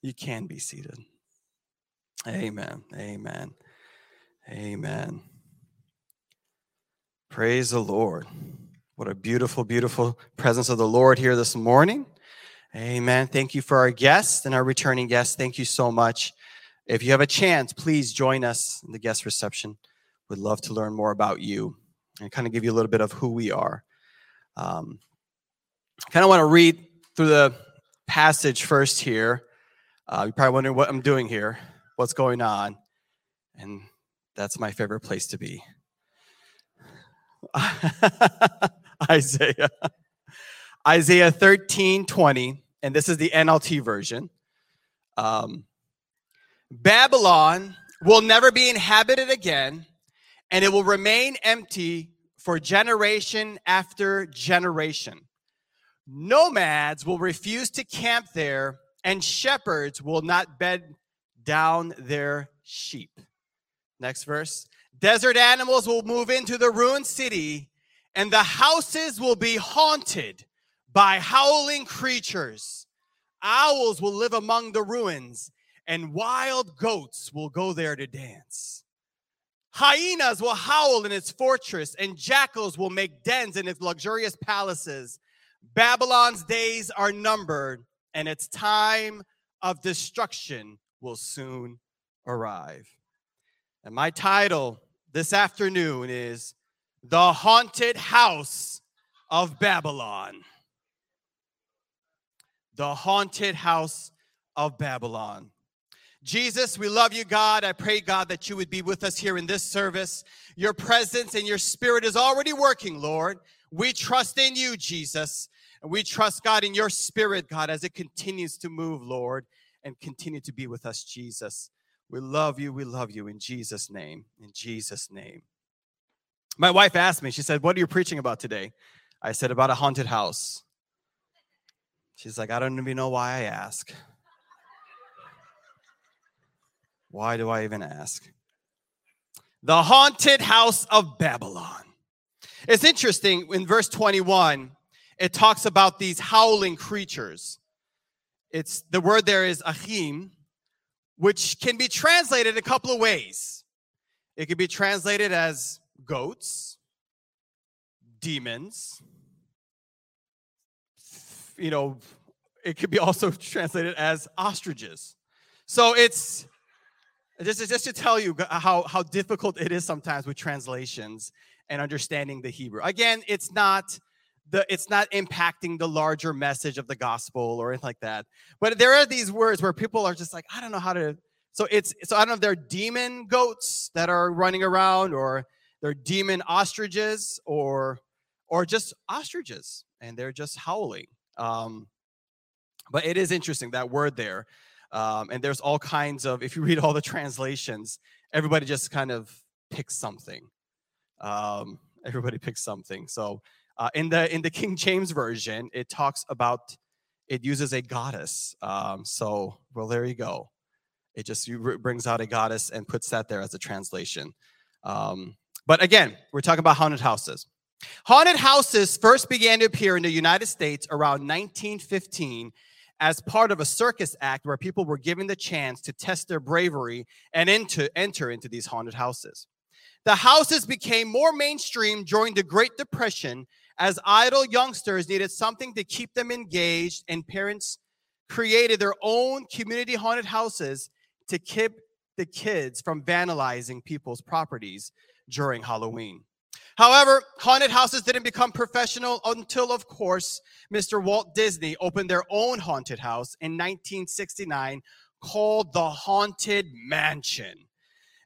You can be seated. Amen. Amen. Amen. Praise the Lord. What a beautiful, beautiful presence of the Lord here this morning. Amen. Thank you for our guests and our returning guests. Thank you so much. If you have a chance, please join us in the guest reception. We'd love to learn more about you and kind of give you a little bit of who we are. Um, kind of want to read through the passage first here. Uh, you're probably wondering what I'm doing here, what's going on. And that's my favorite place to be. Isaiah. Isaiah 13, 20, and this is the NLT version. Um, Babylon will never be inhabited again, and it will remain empty for generation after generation. Nomads will refuse to camp there, and shepherds will not bed down their sheep. Next verse. Desert animals will move into the ruined city, and the houses will be haunted by howling creatures. Owls will live among the ruins, and wild goats will go there to dance. Hyenas will howl in its fortress, and jackals will make dens in its luxurious palaces. Babylon's days are numbered, and its time of destruction will soon arrive. And my title this afternoon is The Haunted House of Babylon. The Haunted House of Babylon. Jesus, we love you, God. I pray, God, that you would be with us here in this service. Your presence and your spirit is already working, Lord. We trust in you, Jesus. And we trust, God, in your spirit, God, as it continues to move, Lord, and continue to be with us, Jesus. We love you. We love you in Jesus' name. In Jesus' name. My wife asked me, she said, What are you preaching about today? I said, About a haunted house. She's like, I don't even know why I ask. Why do I even ask? The haunted house of Babylon. It's interesting in verse 21, it talks about these howling creatures. It's the word there is achim, which can be translated a couple of ways. It could be translated as goats, demons. You know, it could be also translated as ostriches. So it's just, just to tell you how, how difficult it is sometimes with translations and understanding the Hebrew. Again, it's not the it's not impacting the larger message of the gospel or anything like that. But there are these words where people are just like, I don't know how to. So it's so I don't know if they're demon goats that are running around or they're demon ostriches or or just ostriches and they're just howling. Um, but it is interesting that word there. Um, and there's all kinds of, if you read all the translations, everybody just kind of picks something. Um, everybody picks something. So uh, in the in the King James version, it talks about it uses a goddess. Um, so well, there you go. It just brings out a goddess and puts that there as a translation. Um, but again, we're talking about haunted houses. Haunted houses first began to appear in the United States around 1915 as part of a circus act where people were given the chance to test their bravery and into, enter into these haunted houses. The houses became more mainstream during the Great Depression as idle youngsters needed something to keep them engaged, and parents created their own community haunted houses to keep the kids from vandalizing people's properties during Halloween. However, haunted houses didn't become professional until, of course, Mr. Walt Disney opened their own haunted house in 1969 called the Haunted Mansion.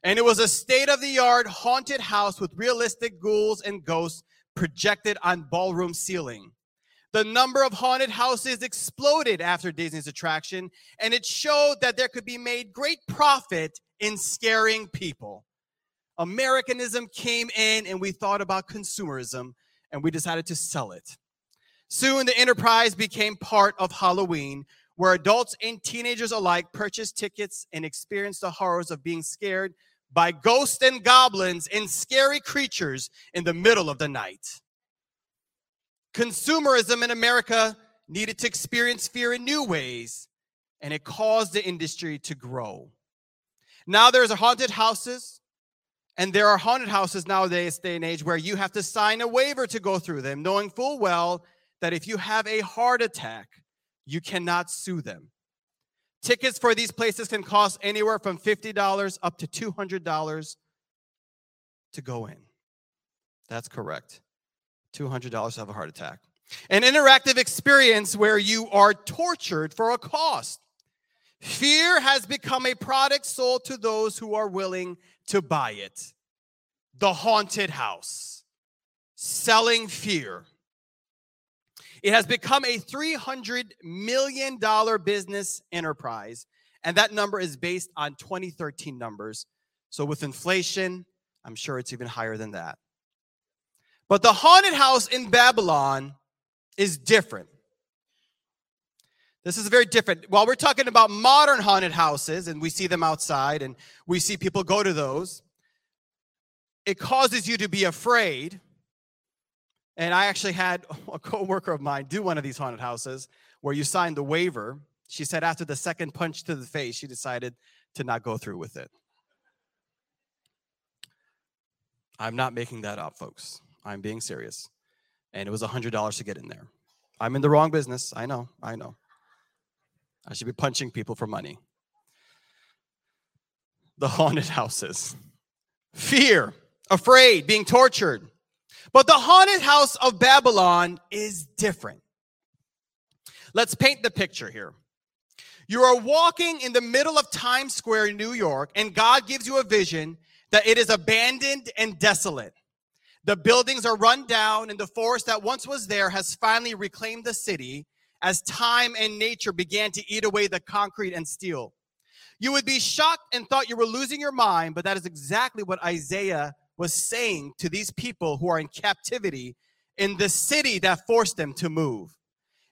And it was a state of the art haunted house with realistic ghouls and ghosts projected on ballroom ceiling. The number of haunted houses exploded after Disney's attraction, and it showed that there could be made great profit in scaring people. Americanism came in, and we thought about consumerism, and we decided to sell it. Soon, the enterprise became part of Halloween, where adults and teenagers alike purchased tickets and experienced the horrors of being scared by ghosts and goblins and scary creatures in the middle of the night. Consumerism in America needed to experience fear in new ways, and it caused the industry to grow. Now there's haunted houses, and there are haunted houses nowadays, day and age, where you have to sign a waiver to go through them, knowing full well that if you have a heart attack, you cannot sue them. Tickets for these places can cost anywhere from $50 up to $200 to go in. That's correct. $200 to have a heart attack. An interactive experience where you are tortured for a cost. Fear has become a product sold to those who are willing to buy it. The haunted house, selling fear. It has become a $300 million business enterprise, and that number is based on 2013 numbers. So, with inflation, I'm sure it's even higher than that. But the haunted house in Babylon is different. This is very different. While we're talking about modern haunted houses and we see them outside and we see people go to those, it causes you to be afraid. And I actually had a coworker of mine do one of these haunted houses where you signed the waiver. She said after the second punch to the face, she decided to not go through with it. I'm not making that up, folks. I'm being serious. And it was $100 to get in there. I'm in the wrong business. I know. I know. I should be punching people for money. The haunted houses. Fear, afraid, being tortured. But the haunted house of Babylon is different. Let's paint the picture here. You are walking in the middle of Times Square in New York, and God gives you a vision that it is abandoned and desolate. The buildings are run down, and the forest that once was there has finally reclaimed the city as time and nature began to eat away the concrete and steel. You would be shocked and thought you were losing your mind, but that is exactly what Isaiah was saying to these people who are in captivity in the city that forced them to move.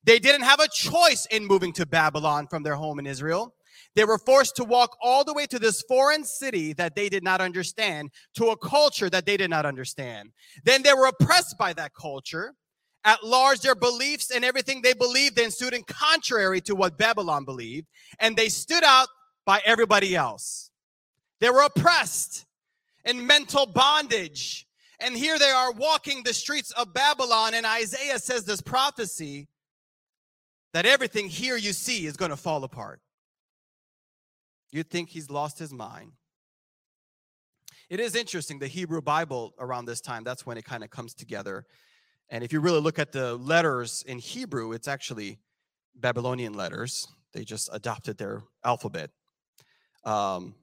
They didn't have a choice in moving to Babylon from their home in Israel. They were forced to walk all the way to this foreign city that they did not understand, to a culture that they did not understand. Then they were oppressed by that culture. At large, their beliefs and everything they believed in stood in contrary to what Babylon believed, and they stood out by everybody else. They were oppressed in mental bondage. And here they are walking the streets of Babylon, and Isaiah says this prophecy that everything here you see is going to fall apart. You'd think he's lost his mind. It is interesting, the Hebrew Bible around this time, that's when it kind of comes together. And if you really look at the letters in Hebrew, it's actually Babylonian letters. They just adopted their alphabet. Um,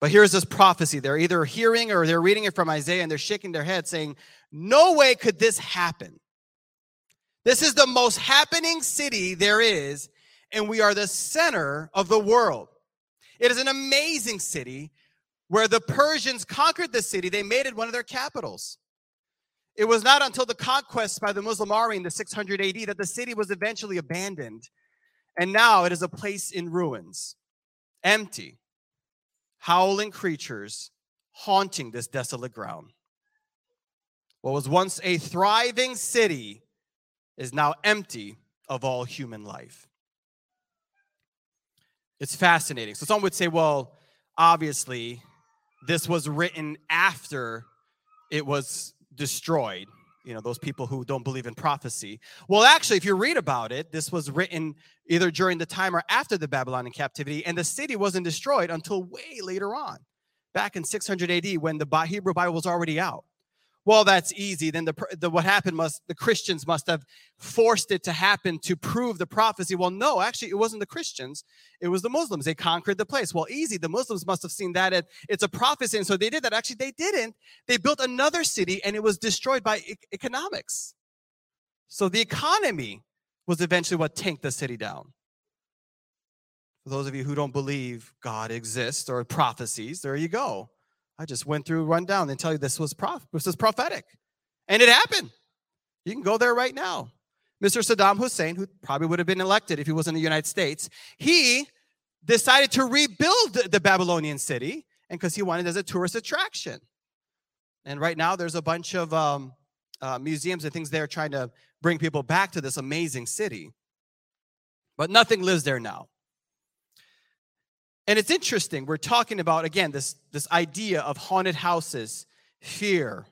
but here's this prophecy. They're either hearing or they're reading it from Isaiah and they're shaking their head saying, No way could this happen. This is the most happening city there is, and we are the center of the world. It is an amazing city where the Persians conquered the city, they made it one of their capitals. It was not until the conquest by the Muslim army in the 600 AD that the city was eventually abandoned. And now it is a place in ruins, empty, howling creatures haunting this desolate ground. What was once a thriving city is now empty of all human life. It's fascinating. So some would say, well, obviously, this was written after it was destroyed. You know, those people who don't believe in prophecy. Well, actually, if you read about it, this was written either during the time or after the Babylonian captivity, and the city wasn't destroyed until way later on, back in 600 AD when the Hebrew Bible was already out well that's easy. Then the, the what happened must the christians must have forced it to happen to prove the prophecy. Well no actually it wasn't the christians. It was the muslims. They conquered the place. Well easy. The muslims must have seen that it's a prophecy. And so they did that. Actually they didn't. They built another city and it was destroyed by e- economics. So the economy was eventually what tanked the city down. For those of you who don't believe god exists or prophecies there you go I just went through, run down, and tell you this was prof- this was prophetic, and it happened. You can go there right now. Mr. Saddam Hussein, who probably would have been elected if he was in the United States, he decided to rebuild the Babylonian city, and because he wanted it as a tourist attraction. And right now, there's a bunch of um, uh, museums and things there trying to bring people back to this amazing city. But nothing lives there now. And it's interesting. We're talking about, again, this, this idea of haunted houses, fear.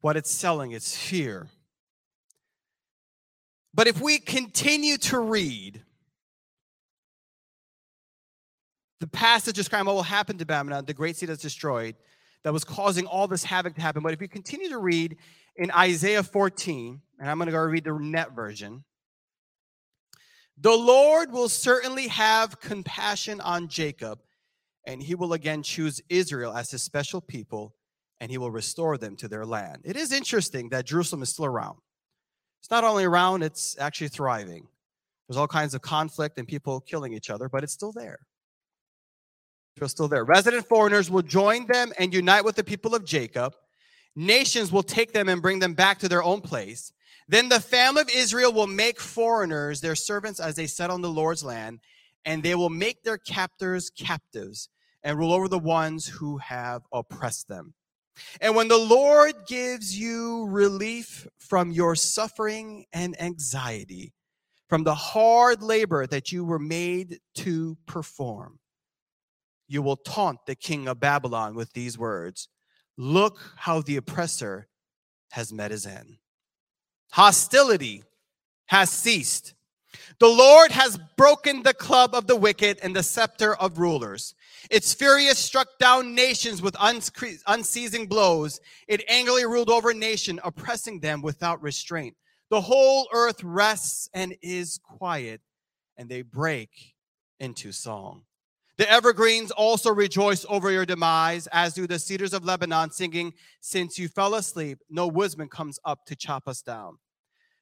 What it's selling is fear. But if we continue to read the passage describing what will happen to Babylon, the great city that's destroyed, that was causing all this havoc to happen. But if you continue to read in Isaiah 14, and I'm going to go read the NET version, the Lord will certainly have compassion on Jacob, and he will again choose Israel as his special people, and he will restore them to their land. It is interesting that Jerusalem is still around. It's not only around, it's actually thriving. There's all kinds of conflict and people killing each other, but it's still there. It's still there. Resident foreigners will join them and unite with the people of Jacob. Nations will take them and bring them back to their own place. Then the family of Israel will make foreigners their servants as they settle in the Lord's land, and they will make their captors captives and rule over the ones who have oppressed them. And when the Lord gives you relief from your suffering and anxiety, from the hard labor that you were made to perform, you will taunt the king of Babylon with these words Look how the oppressor has met his end. Hostility has ceased. The Lord has broken the club of the wicked and the scepter of rulers. Its fury has struck down nations with unceasing blows. It angrily ruled over nation, oppressing them without restraint. The whole earth rests and is quiet, and they break into song. The evergreens also rejoice over your demise, as do the cedars of Lebanon, singing, Since you fell asleep, no woodsman comes up to chop us down.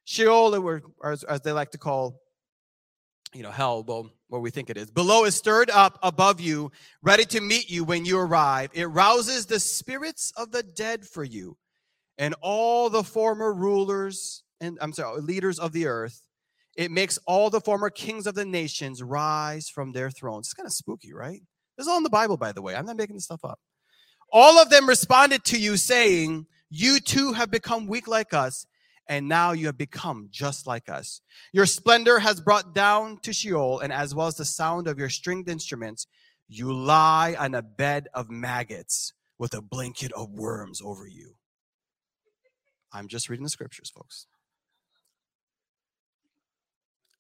Sheol, or as, they like to call, you know, hell, well, what we think it is. Below is stirred up above you, ready to meet you when you arrive. It rouses the spirits of the dead for you, and all the former rulers and I'm sorry, leaders of the earth it makes all the former kings of the nations rise from their thrones. It's kind of spooky, right? This is all in the Bible, by the way. I'm not making this stuff up. All of them responded to you, saying, You too have become weak like us, and now you have become just like us. Your splendor has brought down to Sheol, and as well as the sound of your stringed instruments, you lie on a bed of maggots with a blanket of worms over you. I'm just reading the scriptures, folks.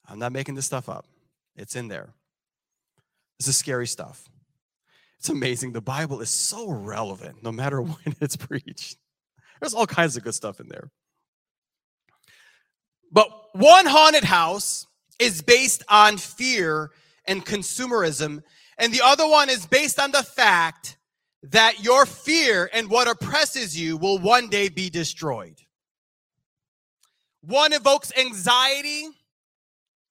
I'm not making this stuff up. It's in there. This is scary stuff. It's amazing. The Bible is so relevant no matter when it's preached. There's all kinds of good stuff in there. But one haunted house is based on fear and consumerism, and the other one is based on the fact that your fear and what oppresses you will one day be destroyed. One evokes anxiety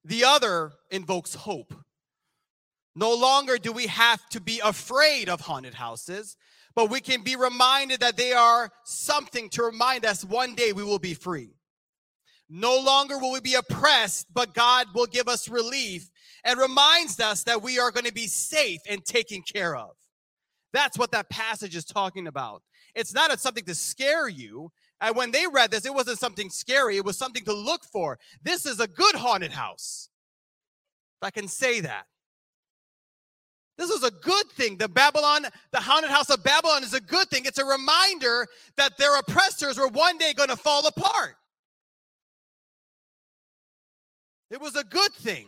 the other invokes hope. No longer do we have to be afraid of haunted houses, but we can be reminded that they are something to remind us one day we will be free. No longer will we be oppressed, but God will give us relief and reminds us that we are going to be safe and taken care of. That's what that passage is talking about. It's not something to scare you. And when they read this, it wasn't something scary, it was something to look for. This is a good haunted house. If I can say that. This is a good thing. The Babylon, the haunted house of Babylon is a good thing. It's a reminder that their oppressors were one day going to fall apart. It was a good thing.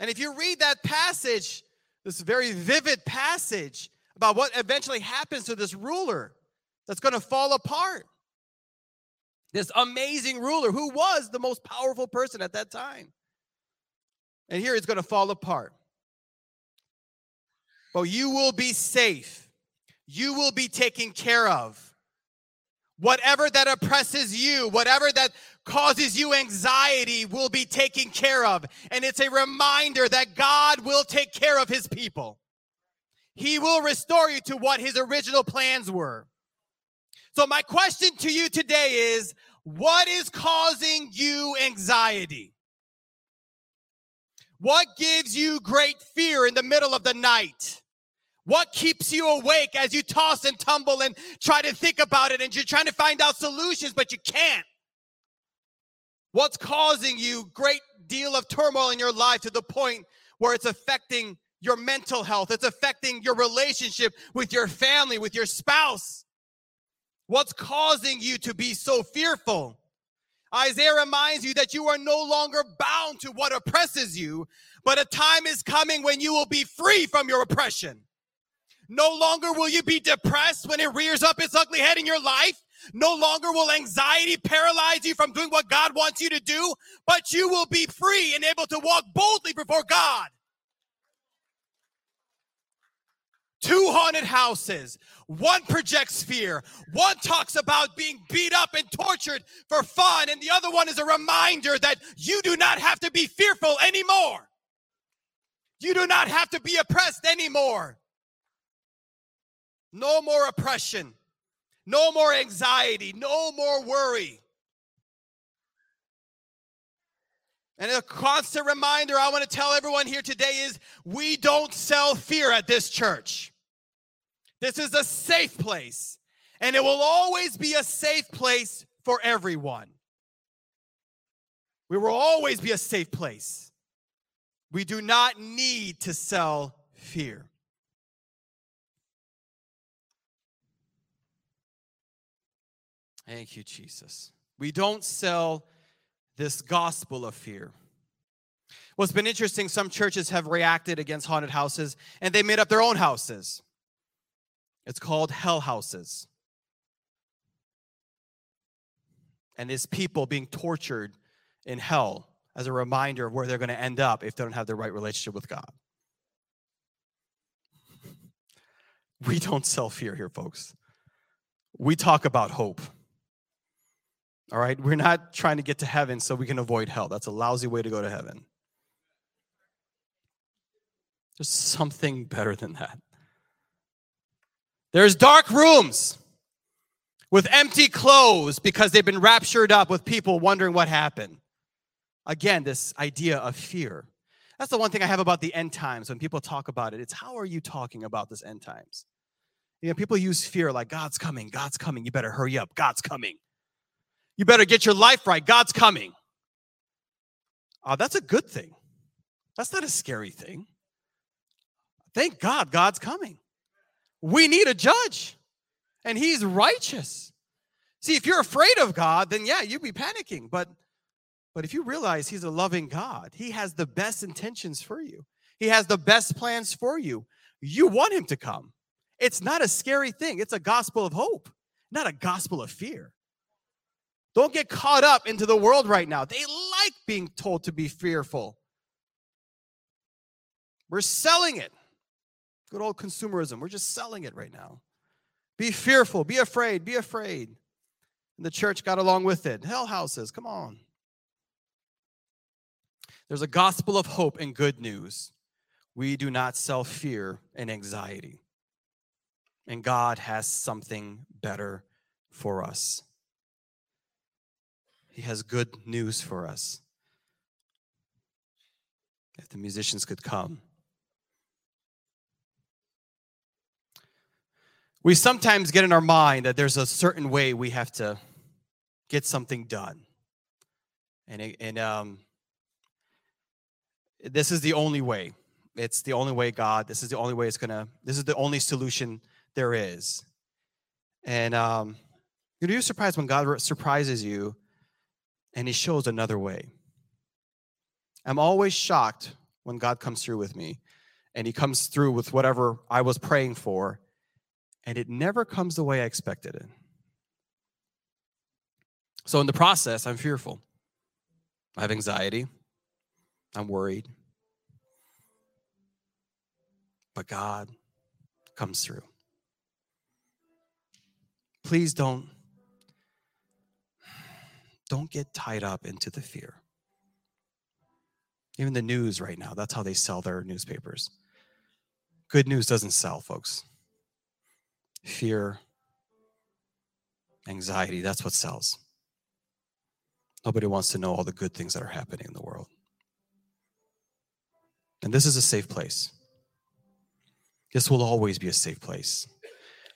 And if you read that passage, this very vivid passage about what eventually happens to this ruler, that's going to fall apart. This amazing ruler who was the most powerful person at that time. And here it's going to fall apart. But you will be safe. You will be taken care of. Whatever that oppresses you, whatever that causes you anxiety will be taken care of. And it's a reminder that God will take care of his people. He will restore you to what his original plans were. So, my question to you today is what is causing you anxiety? What gives you great fear in the middle of the night? What keeps you awake as you toss and tumble and try to think about it and you're trying to find out solutions, but you can't? What's causing you great deal of turmoil in your life to the point where it's affecting your mental health, it's affecting your relationship with your family, with your spouse? What's causing you to be so fearful? Isaiah reminds you that you are no longer bound to what oppresses you, but a time is coming when you will be free from your oppression. No longer will you be depressed when it rears up its ugly head in your life. No longer will anxiety paralyze you from doing what God wants you to do, but you will be free and able to walk boldly before God. Two haunted houses. One projects fear. One talks about being beat up and tortured for fun. And the other one is a reminder that you do not have to be fearful anymore. You do not have to be oppressed anymore. No more oppression. No more anxiety. No more worry. And a constant reminder I want to tell everyone here today is we don't sell fear at this church. This is a safe place, and it will always be a safe place for everyone. We will always be a safe place. We do not need to sell fear. Thank you, Jesus. We don't sell this gospel of fear. What's been interesting, some churches have reacted against haunted houses and they made up their own houses. It's called hell houses. And it's people being tortured in hell as a reminder of where they're going to end up if they don't have the right relationship with God. We don't sell fear here, folks. We talk about hope. All right? We're not trying to get to heaven so we can avoid hell. That's a lousy way to go to heaven. There's something better than that. There's dark rooms with empty clothes because they've been raptured up with people wondering what happened. Again, this idea of fear. That's the one thing I have about the end times when people talk about it. It's how are you talking about this end times? You know, people use fear like God's coming, God's coming, you better hurry up, God's coming. You better get your life right. God's coming. Oh, that's a good thing. That's not a scary thing. Thank God God's coming. We need a judge, and he's righteous. See, if you're afraid of God, then yeah, you'd be panicking. But but if you realize he's a loving God, he has the best intentions for you. He has the best plans for you. You want him to come. It's not a scary thing. It's a gospel of hope, not a gospel of fear. Don't get caught up into the world right now. They like being told to be fearful. We're selling it. Good old consumerism. We're just selling it right now. Be fearful, be afraid, be afraid. And the church got along with it. Hell houses, come on. There's a gospel of hope and good news. We do not sell fear and anxiety. And God has something better for us. He has good news for us. If the musicians could come. We sometimes get in our mind that there's a certain way we have to get something done. And, and um, this is the only way. It's the only way, God. This is the only way it's going to, this is the only solution there is. And um, you're surprised when God surprises you and he shows another way. I'm always shocked when God comes through with me and he comes through with whatever I was praying for, and it never comes the way I expected it. So, in the process, I'm fearful. I have anxiety. I'm worried. But God comes through. Please don't don't get tied up into the fear. Even the news right now, that's how they sell their newspapers. Good news doesn't sell, folks. Fear, anxiety, that's what sells. Nobody wants to know all the good things that are happening in the world. And this is a safe place. This will always be a safe place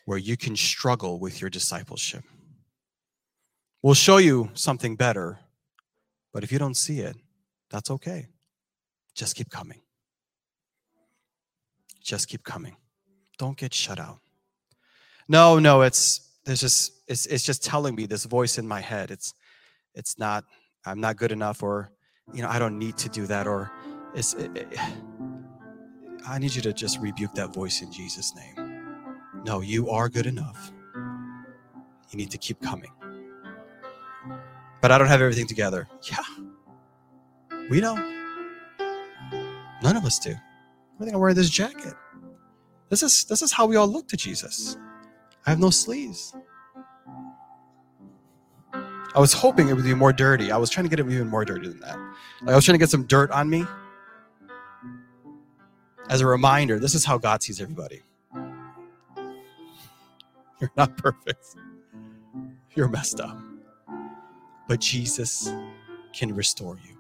where you can struggle with your discipleship. We'll show you something better, But if you don't see it, that's okay. Just keep coming. Just keep coming. Don't get shut out. No, no, it's there's just it's it's just telling me this voice in my head. It's it's not I'm not good enough or you know, I don't need to do that or it's it, it, I need you to just rebuke that voice in Jesus name. No, you are good enough. You need to keep coming. But I don't have everything together. Yeah. We don't. None of us do. I think I wear this jacket. This is this is how we all look to Jesus. I have no sleeves. I was hoping it would be more dirty. I was trying to get it even more dirty than that. Like I was trying to get some dirt on me. As a reminder, this is how God sees everybody. You're not perfect. You're messed up. But Jesus can restore you.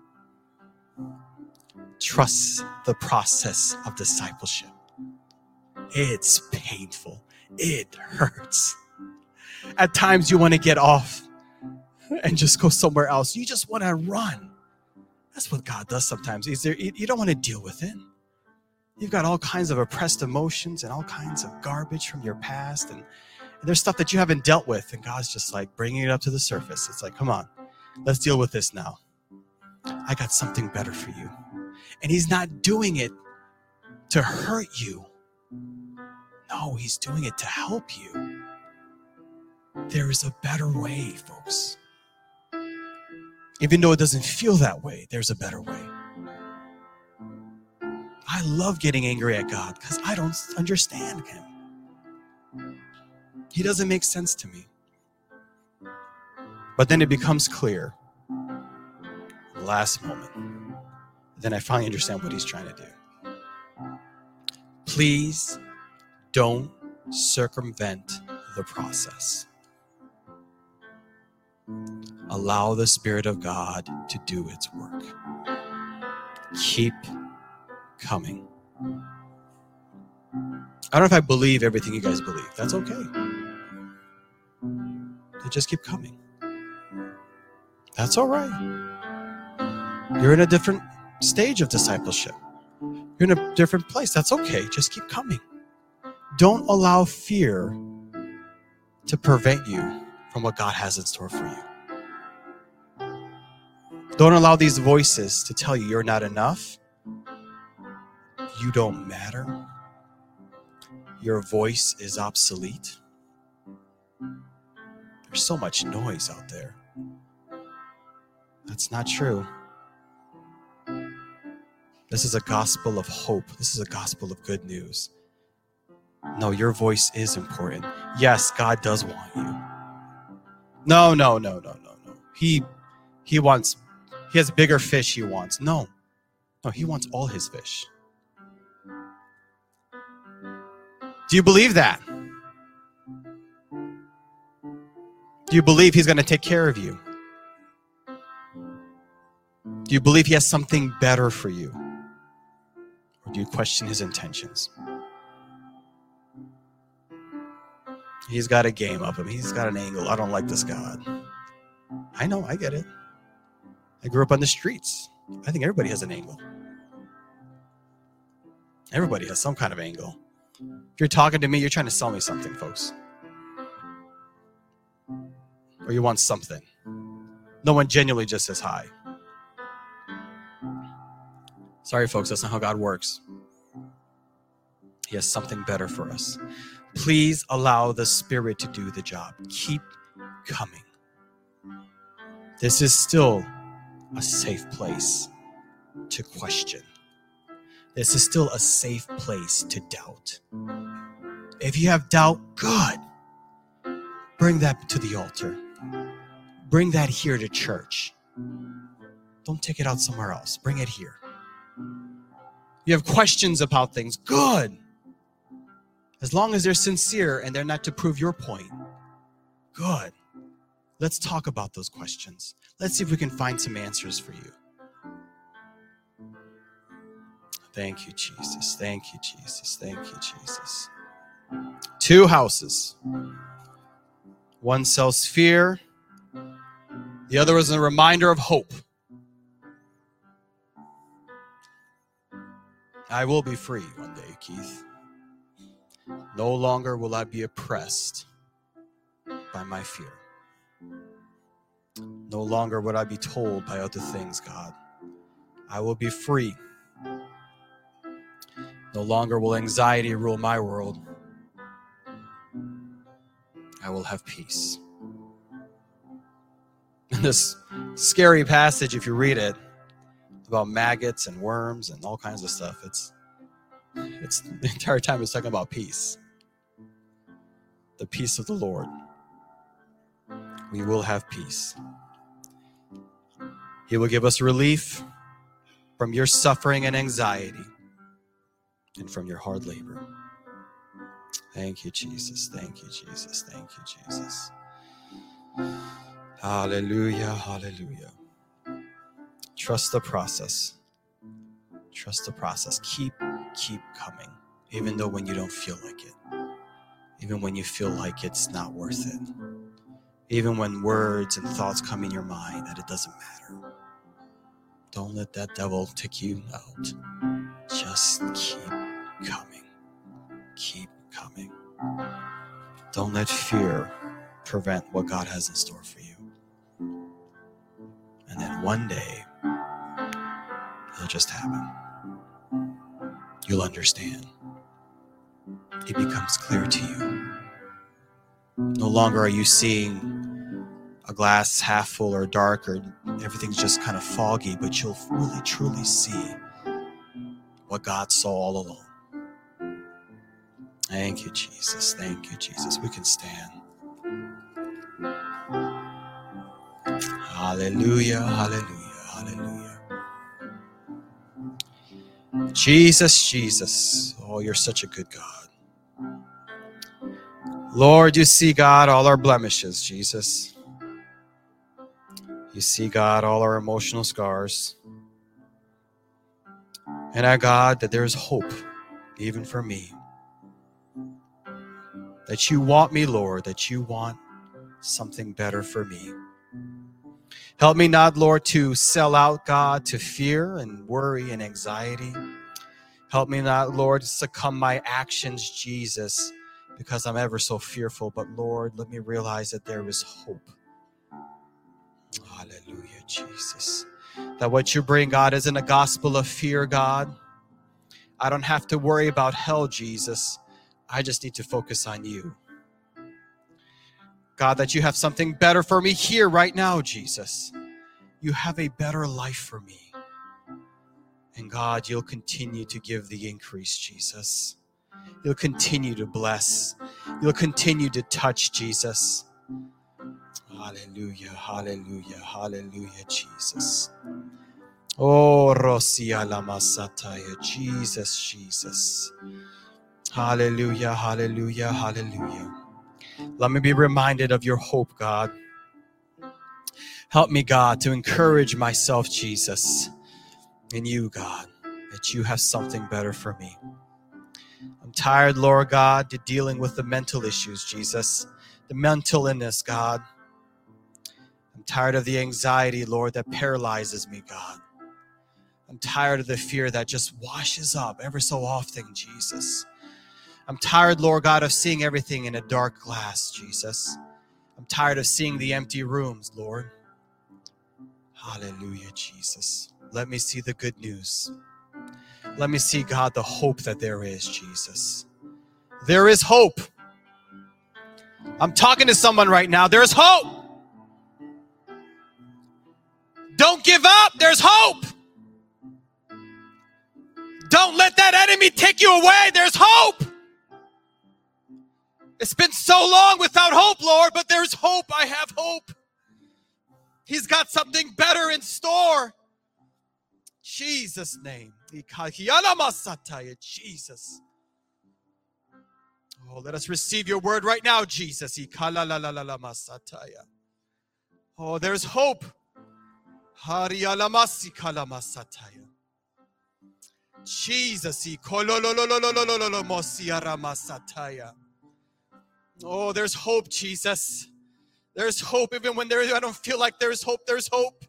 Trust the process of discipleship. It's painful. It hurts. At times you want to get off and just go somewhere else. You just want to run. That's what God does sometimes. Is there you don't want to deal with it. You've got all kinds of oppressed emotions and all kinds of garbage from your past and, and there's stuff that you haven't dealt with and God's just like bringing it up to the surface. It's like, "Come on. Let's deal with this now. I got something better for you." And he's not doing it to hurt you. No, he's doing it to help you. There is a better way, folks. Even though it doesn't feel that way, there's a better way. I love getting angry at God because I don't understand Him. He doesn't make sense to me. But then it becomes clear, last moment. Then I finally understand what He's trying to do. Please don't circumvent the process. Allow the Spirit of God to do its work. Keep coming. I don't know if I believe everything you guys believe. That's okay. Just keep coming. That's all right. You're in a different stage of discipleship. You're in a different place. That's okay. Just keep coming. Don't allow fear to prevent you from what God has in store for you. Don't allow these voices to tell you you're not enough, you don't matter, your voice is obsolete. There's so much noise out there. That's not true. This is a gospel of hope. This is a gospel of good news. No, your voice is important. Yes, God does want you. No, no, no, no, no, no. He he wants he has bigger fish he wants. No. No, he wants all his fish. Do you believe that? Do you believe he's going to take care of you? Do you believe he has something better for you? Or do you question his intentions? He's got a game up him. He's got an angle. I don't like this God. I know, I get it. I grew up on the streets. I think everybody has an angle. Everybody has some kind of angle. If you're talking to me, you're trying to sell me something, folks. Or you want something. No one genuinely just says hi. Sorry, folks, that's not how God works. He has something better for us. Please allow the Spirit to do the job. Keep coming. This is still a safe place to question. This is still a safe place to doubt. If you have doubt, good. Bring that to the altar. Bring that here to church. Don't take it out somewhere else. Bring it here. You have questions about things, good. As long as they're sincere and they're not to prove your point, good. Let's talk about those questions. Let's see if we can find some answers for you. Thank you, Jesus. Thank you, Jesus. Thank you, Jesus. Two houses. One sells fear, the other is a reminder of hope. I will be free one day, Keith. No longer will I be oppressed by my fear. No longer would I be told by other things, God. I will be free. No longer will anxiety rule my world. I will have peace. In this scary passage, if you read it, about maggots and worms and all kinds of stuff, it's it's the entire time it's talking about peace. The peace of the Lord. We will have peace. He will give us relief from your suffering and anxiety and from your hard labor. Thank you, Jesus. Thank you, Jesus. Thank you, Jesus. Hallelujah. Hallelujah. Trust the process. Trust the process. Keep, keep coming, even though when you don't feel like it, even when you feel like it's not worth it, even when words and thoughts come in your mind that it doesn't matter. Don't let that devil take you out. Just keep coming. Keep coming. Don't let fear prevent what God has in store for you. And then one day, it'll just happen. You'll understand. It becomes clear to you. No longer are you seeing a glass half full or dark or everything's just kind of foggy, but you'll really truly see what God saw all along. Thank you, Jesus. Thank you, Jesus. We can stand. Hallelujah, hallelujah, hallelujah. Jesus, Jesus. Oh, you're such a good God. Lord, you see, God, all our blemishes, Jesus. You see, God, all our emotional scars. And I, God, that there is hope, even for me. That you want me, Lord, that you want something better for me. Help me not, Lord, to sell out, God, to fear and worry and anxiety. Help me not, Lord, succumb my actions, Jesus, because I'm ever so fearful. But Lord, let me realize that there is hope. Hallelujah, Jesus. That what you bring, God, isn't a gospel of fear, God. I don't have to worry about hell, Jesus. I just need to focus on you. God, that you have something better for me here right now, Jesus. You have a better life for me. And God, you'll continue to give the increase, Jesus. You'll continue to bless. You'll continue to touch, Jesus. Hallelujah, hallelujah, hallelujah, Jesus. Oh, Rosia Lamasataya, Jesus, Jesus. Hallelujah, hallelujah, hallelujah. Let me be reminded of your hope, God. Help me, God, to encourage myself, Jesus, in you, God, that you have something better for me. I'm tired, Lord God, to dealing with the mental issues, Jesus, the mental illness, God. I'm tired of the anxiety, Lord, that paralyzes me, God. I'm tired of the fear that just washes up ever so often, Jesus. I'm tired, Lord God, of seeing everything in a dark glass, Jesus. I'm tired of seeing the empty rooms, Lord. Hallelujah, Jesus. Let me see the good news. Let me see, God, the hope that there is, Jesus. There is hope. I'm talking to someone right now. There's hope. Don't give up. There's hope. Don't let that enemy take you away. There's hope. It's been so long without hope, Lord, but there's hope. I have hope. He's got something better in store. Jesus' name. Jesus. Oh, let us receive your word right now, Jesus. Oh, there's hope. Jesus. Oh, there's hope, Jesus. There's hope even when there I don't feel like there's hope. There's hope.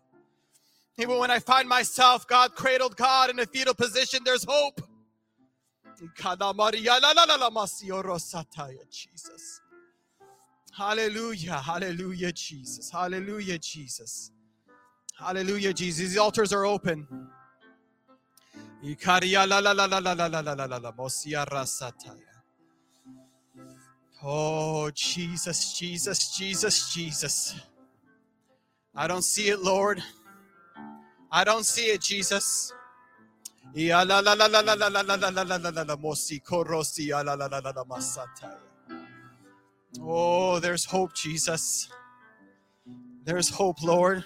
Even when I find myself, God cradled God in a fetal position, there's hope. Jesus. Hallelujah, hallelujah, Jesus. Hallelujah, Jesus. Hallelujah, Jesus. These altars are open. Oh, Jesus, Jesus, Jesus, Jesus. I don't see it, Lord. I don't see it, Jesus. Oh, there's hope, Jesus. There's hope, Lord.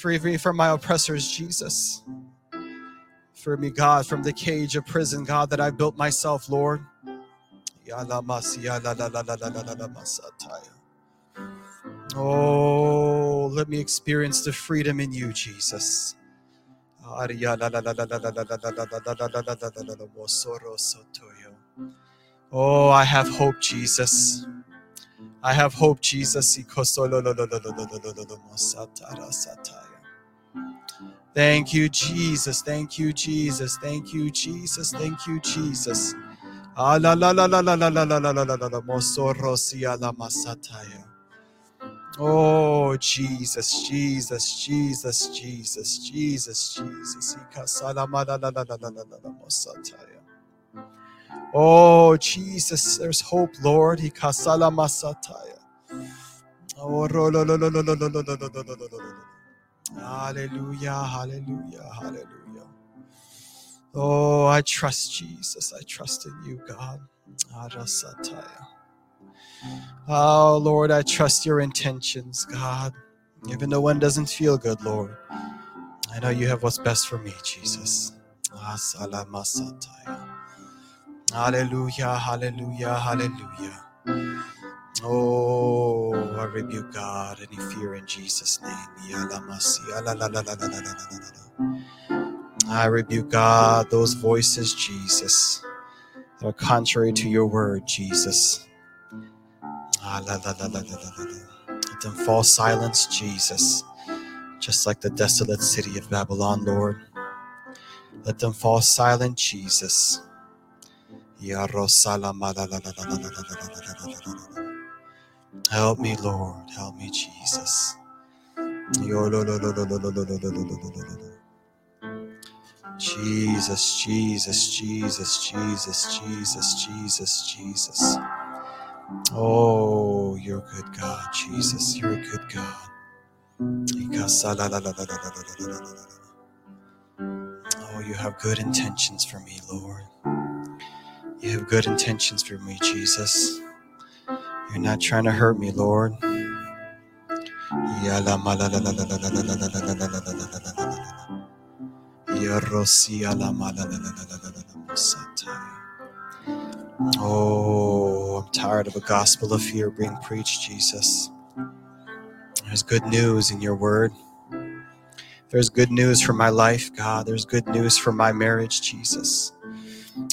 Free me from my oppressors, Jesus. Free me, God, from the cage of prison, God, that I built myself, Lord. Yala masya la la la la la la la masataya. Oh, let me experience the freedom in you, Jesus. Oh, I have hope, Jesus. I have hope, Jesus. Thank you, Jesus. Thank you, Jesus. Thank you, Jesus. Thank you, Jesus. Ah la la la la la la la la la la la la la Oh, Jesus, Jesus, Jesus, Jesus, Jesus, Jesus. Oh, Jesus, there's hope, Lord. Hallelujah, hallelujah, hallelujah. Oh, I trust Jesus. I trust in you, God. Arasataya. Oh, Lord, I trust your intentions, God. Even though one doesn't feel good, Lord, I know you have what's best for me, Jesus. Ah, Asalamasataya. Hallelujah, hallelujah, hallelujah. Oh, I rebuke God any fear in Jesus' name. I rebuke God those voices, Jesus, that are contrary to your word, Jesus. Let them fall silence, Jesus, just like the desolate city of Babylon, Lord. Let them fall silent, Jesus. Help me, Lord. Help me, Jesus. Jesus, Jesus, Jesus, Jesus, Jesus, Jesus, Jesus. Oh, you're a good God, Jesus. You're a good God. Oh, you have good intentions for me, Lord. You have good intentions for me, Jesus. You're not trying to hurt me, Lord. Oh, I'm tired of a gospel of fear being preached, Jesus. There's good news in your word. There's good news for my life, God. There's good news for my marriage, Jesus.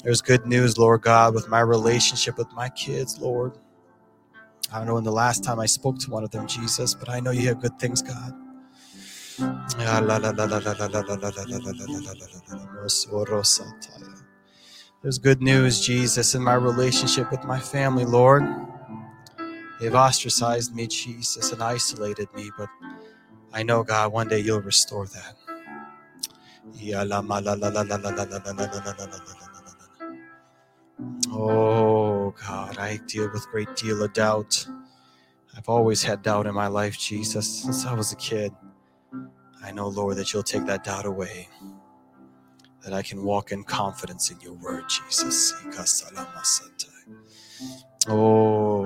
There's good news, Lord God, with my relationship with my kids, Lord. I don't know when the last time I spoke to one of them, Jesus, but I know you have good things, God. There's good news, Jesus, in my relationship with my family, Lord. They've ostracized me, Jesus, and isolated me, but I know, God, one day you'll restore that. Oh, God, I deal with great deal of doubt. I've always had doubt in my life, Jesus, since I was a kid. I know, Lord, that you'll take that doubt away, that I can walk in confidence in your word, Jesus. Oh,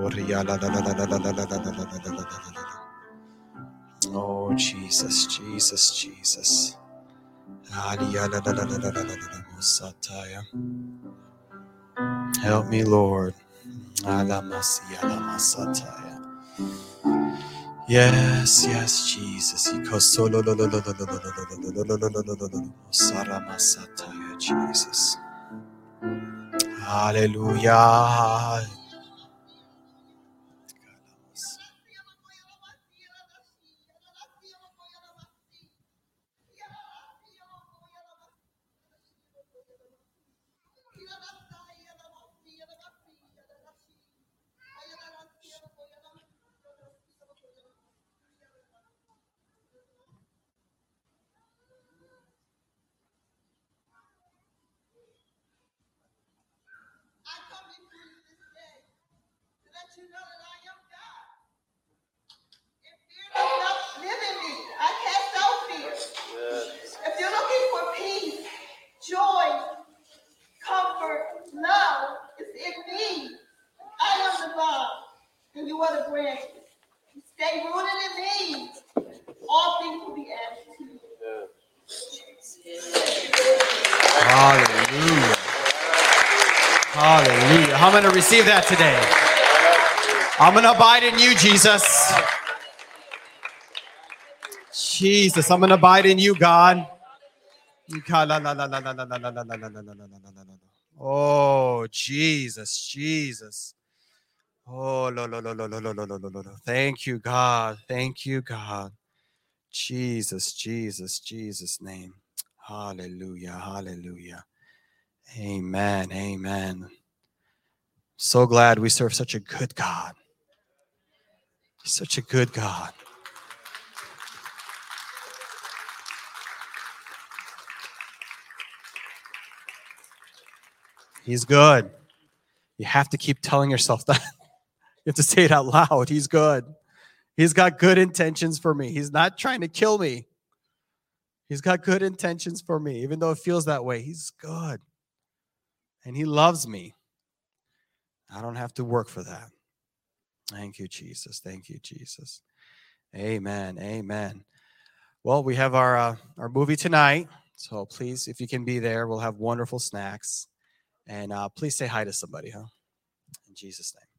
oh, Jesus, Jesus, Jesus. Help me, Lord. Yes, yes, Jesus. Jesus. Hallelujah. you know that I am God. If fear does not live in me, I cast out fear. If you're looking for peace, joy, comfort, love, it's in me. I am the vine, and you are the branches. You stay rooted in me. All things will be added to you. Hallelujah. Hallelujah. I'm going to receive that today. I'm going to abide in you, Jesus. Jesus, I'm going to abide in you, God. Oh, Jesus, Jesus. Oh. Thank you, God. Thank you, God. Jesus, Jesus, Jesus' name. Hallelujah, hallelujah. Amen, amen. So glad we serve such a good God. Such a good God. He's good. You have to keep telling yourself that. You have to say it out loud. He's good. He's got good intentions for me. He's not trying to kill me. He's got good intentions for me, even though it feels that way. He's good. And He loves me. I don't have to work for that. Thank you, Jesus. Thank you, Jesus. Amen. Amen. Well, we have our uh, our movie tonight, so please, if you can be there, we'll have wonderful snacks, and uh, please say hi to somebody, huh? In Jesus' name.